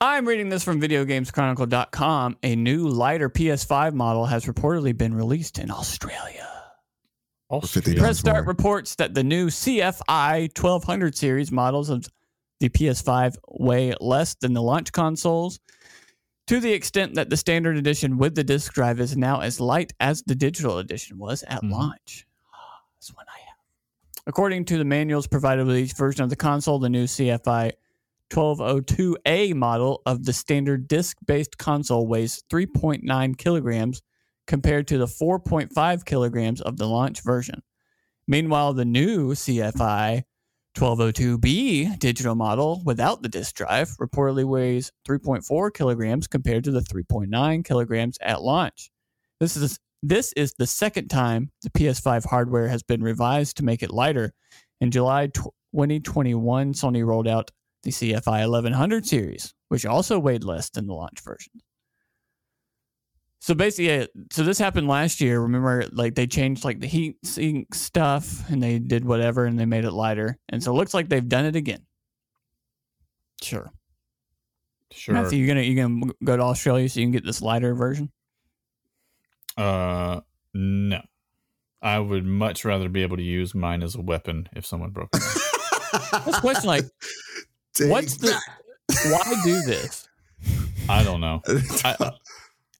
I'm reading this from VideoGamesChronicle.com. A new lighter PS5 model has reportedly been released in Australia. Austria. Press Start more. reports that the new CFI 1200 series models of the PS5 weigh less than the launch consoles, to the extent that the standard edition with the disk drive is now as light as the digital edition was at Mhm. launch. That's one I have. According to the manuals provided with each version of the console, the new CFI 1202A model of the standard disc based console weighs 3.9 kilograms compared to the 4.5 kilograms of the launch version. Meanwhile, the new CFI 1202B digital model without the disk drive reportedly weighs 3.4 kilograms compared to the 3.9 kilograms at launch. This is this is the second time the PS5 hardware has been revised to make it lighter. In July 2021, Sony rolled out the CFI 1100 series, which also weighed less than the launch version. So basically, yeah, so this happened last year. Remember, like they changed like the heat sink stuff, and they did whatever, and they made it lighter. And so it looks like they've done it again. Sure, Sure. Matthew, you're gonna you're gonna go to Australia so you can get this lighter version. Uh, no. I would much rather be able to use mine as a weapon if someone broke it. This question, like, Take what's the why do this? I don't know. that. I,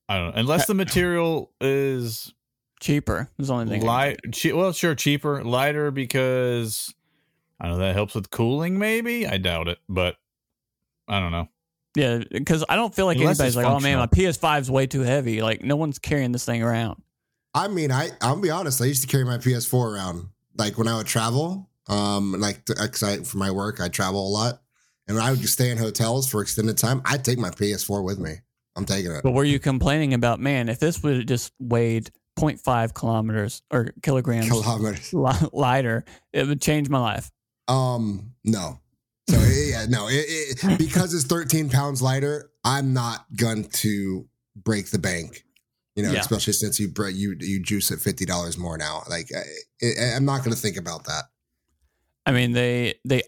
I don't know. Unless the material is Cheaper is the only thing. Light, che- well, sure, cheaper, lighter because I don't know that helps with cooling. Maybe I doubt it, but I don't know. Yeah, because I don't feel like Unless anybody's it's like, oh man, my PS5 is way too heavy. Like, no one's carrying this thing around. I mean, I I'll be honest. I used to carry my PS4 around, like when I would travel. Um, like to, I, for my work, I travel a lot, and when I would just stay in hotels for extended time, I'd take my PS4 with me. I'm taking it. But were you complaining about, man, if this would have just weighed 0.5 kilometers or kilograms Kilometers. li- lighter, it would change my life. Um, no. So yeah, no. It, it, because it's 13 pounds lighter, I'm not going to break the bank. You know, Yeah. especially since you you you juice it fifty dollars more now. Like I, I, I'm not going to think about that. I mean, they, they,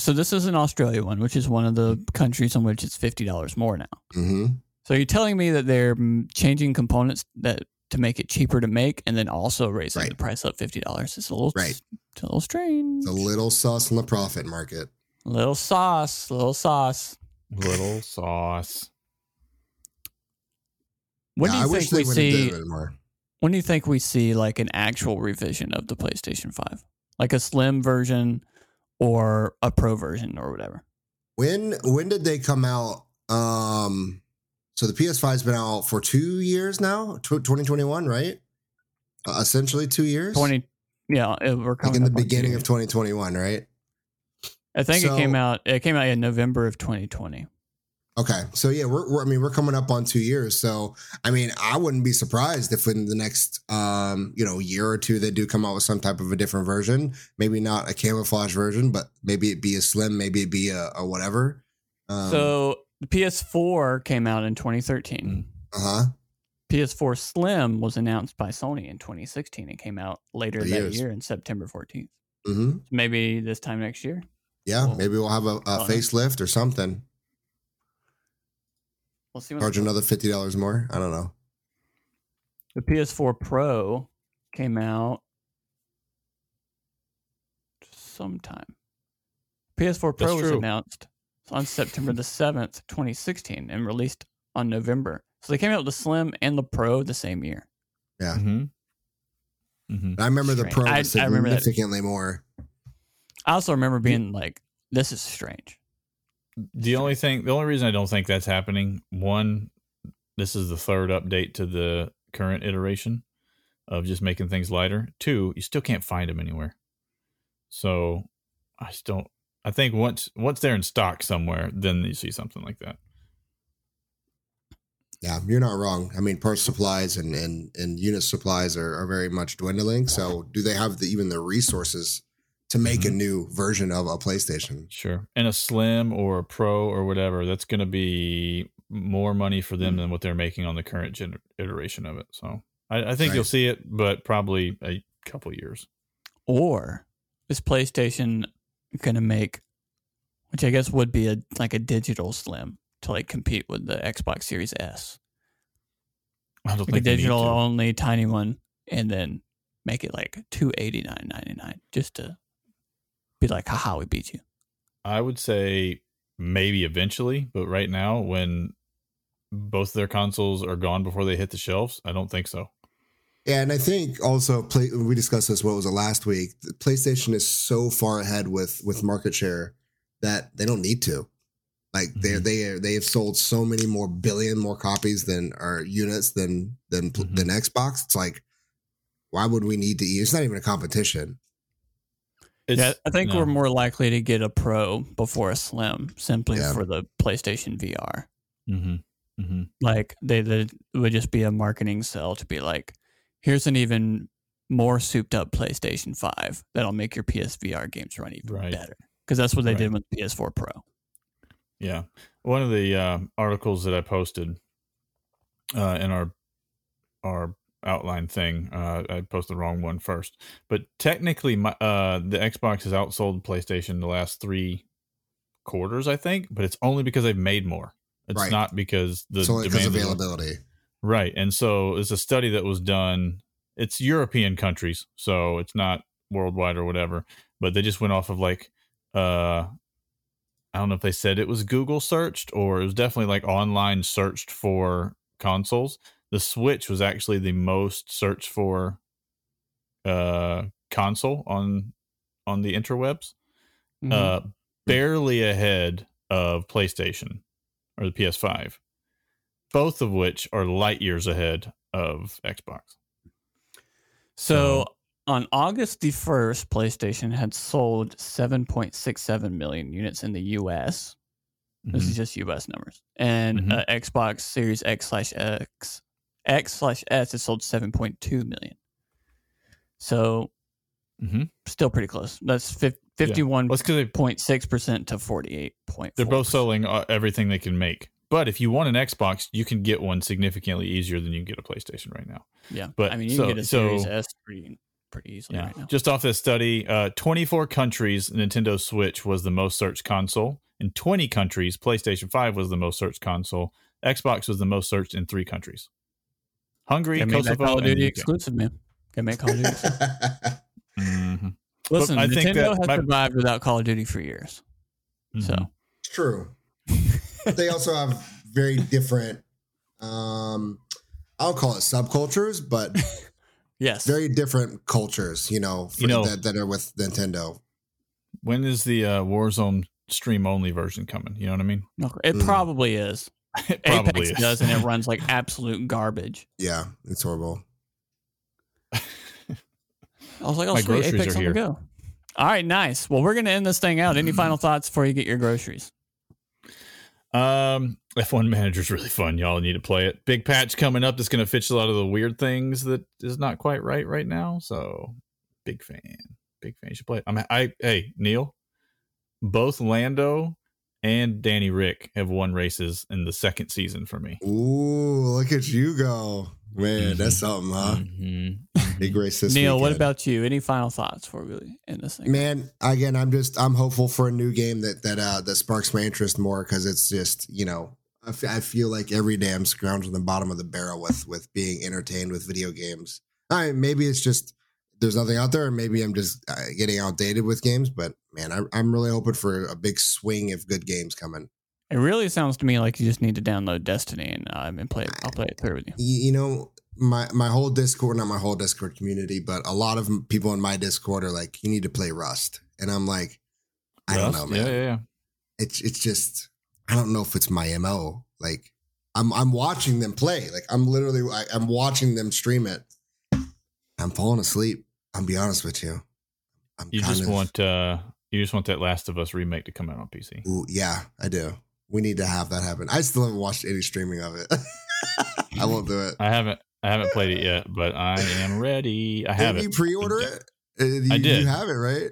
so this is an Australia one, which is one of the countries in which it's $50 more now. hmm So you're telling me that they're mm, changing components that to make it cheaper to make and then also raising Right. the price up $50. It's a little, Right. it's a little strange. It's a little sauce on the profit market. little sauce, little sauce. Little sauce. When Yeah, do you wish think we they would have see? done it more. When do you think we see like an actual revision of the PlayStation Five, like a slim version or a pro version or whatever? When when did they come out? Um, so the PS5's been out for two years now, 2021, right? Uh, essentially two years. Twenty, yeah, we're like coming in the up on two beginning of 2021, right? I think it came out. It came out in November of 2020. Okay, so yeah, we're, we're I mean we're coming up on two years, so I mean I wouldn't be surprised if in the next um you know year or two they do come out with some type of a different version, maybe not a camouflage version, but maybe it be a slim, maybe it be a, a whatever. Um, so the PS4 came out in 2013. uh huh. PS4 Slim was announced by Sony in 2016. It came out later that years. year in September 14th. hmm Maybe this time next year. Yeah, Well, maybe we'll have a, a facelift or something. We'll see. When Charge another fifty dollars more. I don't know. The PS4 Pro came out sometime. PS4 Pro That's was true. announced on September the 7th, 2016, and released on November. So they came out with the Slim and the Pro the same year. Yeah. Mm-hmm. Mm-hmm. I remember the pro I- was I remember that. significantly more. I also remember being like, this is strange. The only thing, the only reason I don't think that's happening, one, this is the third update to the current iteration of just making things lighter. Two, you still can't find them anywhere. So I still, I think once once they're in stock somewhere, then you see something like that. Yeah, you're not wrong. I mean, parts supplies and and and unit supplies are, are very much dwindling. So, do they have the, even the resources to make a Mhm. new version of a PlayStation? Sure. And a slim or a pro or whatever, that's going to be more money for them than what they're making on the current gen- iteration of it. So I, I think Right. you'll see it, but probably a couple years. Or is PlayStation going to make, which I guess would be a like a digital Slim to like compete with the Xbox Series S? I don't like think they need digital only tiny one and then make it like two eighty nine ninety nine just to be like haha we beat you I would say maybe eventually, but right now, when both their consoles are gone before they hit the shelves, I don't think so. Yeah, and I think also play, we discussed this. What was it last week? The PlayStation is so far ahead with with market share that they don't need to. Like they Mhm. they they have sold so many more billion more copies than or units than than Mhm. than Xbox. It's like, why would we need to? It's not even a competition. It's, yeah i think no. we're more likely to get a pro before a slim simply Yeah. for the playstation vr Mhm. Mhm. like they, they would just be a marketing sell to be like here's an even more souped up playstation 5 that'll make your psvr games run even Right. better because that's what they did with the ps4 pro Yeah. One of the uh, articles that I posted uh, in our our outline thing. Uh, I posted the wrong one first, but technically, my, uh, the Xbox has outsold PlayStation the last three quarters, I think. But it's only because they've made more. It's Right. not because the so because demand availability. Right. And so it's a study that was done. It's European countries, so it's not worldwide or whatever, but they just went off of like uh I don't know if they said it was Google searched or it was definitely like online searched for consoles. The Switch was actually the most searched for uh console on on the interwebs. Mhm. Uh barely ahead of PlayStation or the PS5 both of which are light years ahead of Xbox. So on August the 1st, PlayStation had sold 7.67 million units in the US. This Mm-hmm. is just US numbers. And Mhm. uh, Xbox Series X slash X, X slash S has sold 7.2 million. So Mhm. still pretty close. That's fif- Well, it's 51.6% because to 48.4. they're both selling uh, everything they can make. But if you want an Xbox, you can get one significantly easier than you can get a PlayStation right now. Yeah. but I mean, you so- can get a so- Series S pretty, pretty easily Yeah. right now. Just off this study, uh, 24 countries, Nintendo Switch was the most searched console. In 20 countries, PlayStation 5 was the most searched console. Xbox was the most searched in three countries Hungary, Gotta make that Kosovo, Call of and Duty exclusive, man. Gotta make Call of Duty exclusive. Mhm. Listen, I think Nintendo that has my- survived without Call of Duty for years. So Mhm. It's true. they also have very different um I'll call it subcultures, but yes, very different cultures, you know, for, You know- that, that are with Nintendo. when is the uh, Warzone stream only version coming? You know what I mean? It Mm. probably is. It Apex is. does, and it runs like absolute garbage. Yeah, it's horrible. I was like, oh, My sweet, groceries Apex are here. go. All right, nice. Well, we're gonna end this thing out. Any final thoughts before you get your groceries? Um, F1 Manager is really fun. Y'all need to play it. Big patch coming up that's going to fix a lot of the weird things that is not quite right right now. So, big fan. Big fan. You should play it. I'm, I, hey, Neil, both Lando and Danny Ric have won races in the second season for me. Ooh, look at you go. Man, Mhm. that's something, huh? Mhm. Big race this Neil, what about you? Any final thoughts for really in this thing? Man, again, I'm just I'm hopeful for a new game that that uh that sparks my interest more because it's just you know I, f- I feel like every day I'm scrounging the bottom of the barrel with with being entertained with video games. I mean, maybe it's just there's nothing out there, or maybe I'm just uh, getting outdated with games. But man, I, I'm really hoping for a big swing of good games coming. It really sounds to me like you just need to download Destiny and um, and play it. I'll play it through with you. you, you know my my whole discord not my whole discord community but a lot of people in my discord are like you need to play rust and i'm like i don't know man Yeah, yeah, yeah. it's it's just i don't know if it's my mo like i'm i'm watching them play like i'm literally I, i'm watching them stream it i'm falling asleep i'll be honest with you i'm You just of- want, uh, you just want that Last of Us remake to come out on PC. Ooh, yeah i do we need to have that happen i still haven't watched any streaming of it i won't do it I haven't, I haven't played it yet, but I am ready. I have Did it. you pre-order it Uh, you, I did. you have it right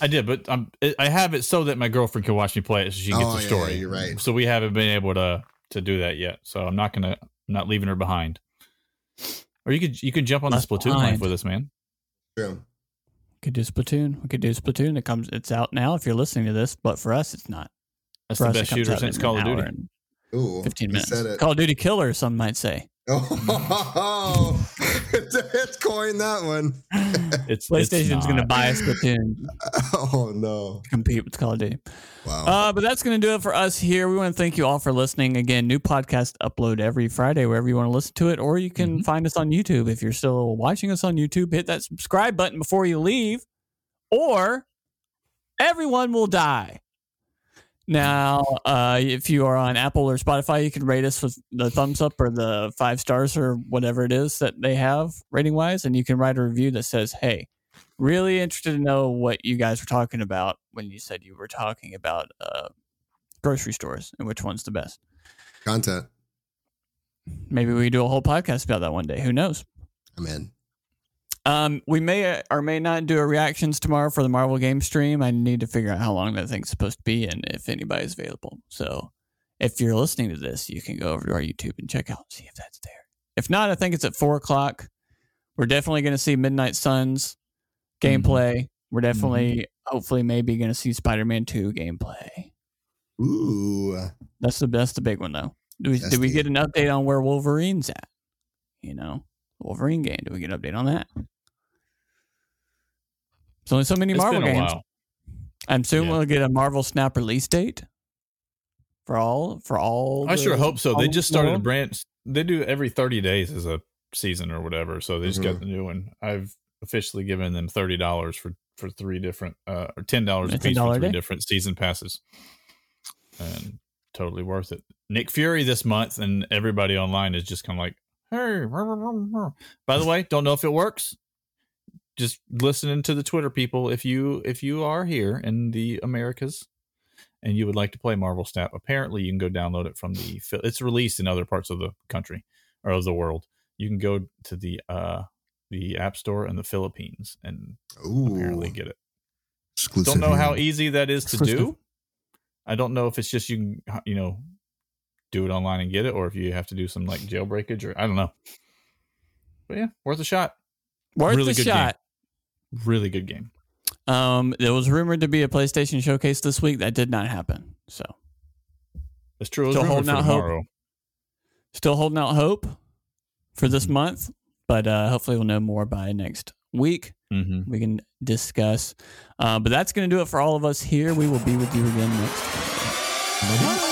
I did, but I'm, I have it so that my girlfriend can watch me play it, so she gets Oh, the yeah, story. yeah, you're right. So we haven't been able to to do that yet. So I'm not gonna, I'm not leaving her behind. Or you could, you could jump on Left the Splatoon behind. life with us, man. True. Could do Splatoon. We could do Splatoon. It comes. It's out now. If you're listening to this, but for us, it's not. That's For the us, best shooter since Call of Duty. and Ooh, Fifteen minutes. said it. Call of Duty killer. Some might say. Oh, it's coined that one. It's PlayStation's it's going to not. buy a Splatoon Oh no! compete with Call of Duty. Wow. Uh, but that's going to do it for us here. We want to thank you all for listening. Again, new podcast upload every Friday wherever you want to listen to it, or you can Mhm. find us on YouTube. If you're still watching us on YouTube, hit that subscribe button before you leave, or everyone will die. Now, uh, if you are on Apple or Spotify, you can rate us with the thumbs up or the five stars or whatever it is that they have rating wise, and you can write a review that says, "Hey, really interested to know what you guys were talking about when you said you were talking about uh, grocery stores and which one's the best. Content. Maybe we do a whole podcast about that one day. Who knows? I'm in. Um, we may uh, or may not do a reactions tomorrow for the Marvel game stream. I need to figure out how long that thing's supposed to be and if anybody's available. So if you're listening to this, you can go over to our YouTube and check out and see if that's there. If not, I think it's at four o'clock. We're definitely going to see Midnight Suns gameplay. Mm-hmm. We're definitely, mm-hmm. hopefully, maybe going to see Spider Man Two gameplay. Ooh. That's the that's the big one though. Do we, did we get an update on where Wolverine's at? You know, Wolverine game. Do we get an update on that? There's only so many It's Marvel games. while. I'm assuming Yeah. we'll get a Marvel Snap release date for all for all. I sure hope so. They just the started a branch. They do every 30 days as a season or whatever. So they just got Mhm. the new one. I've officially given them $30 for, for three different, uh, or $10 a a piece for three day. different season passes. And totally worth it. Nick Fury this month, and everybody online is just kind of like, hey. rah, rah, rah, rah." By the way, don't know if it works. Just listening to the Twitter people. If you if you are here in the Americas and you would like to play Marvel Snap, apparently you can go download it from the. It's released in other parts of the country or of the world. You can go to the uh the App Store in the Philippines and Ooh. apparently get it. Exclusive. Don't know how easy that is to Exclusive. do. I don't know if it's just you can you know do it online and get it, or if you have to do some like jailbreakage or I don't know. But yeah, worth a shot. Worth really the good game. shot. Really good game. Um, there was rumored to be a PlayStation showcase this week. That did not happen. So It's true. Still holding out hope. still holding out hope for this Mhm. month, but uh, hopefully we'll know more by next week. Mm-hmm. We can discuss. Uh, but that's going to do it for all of us here. We will be with you again next. Bye-bye.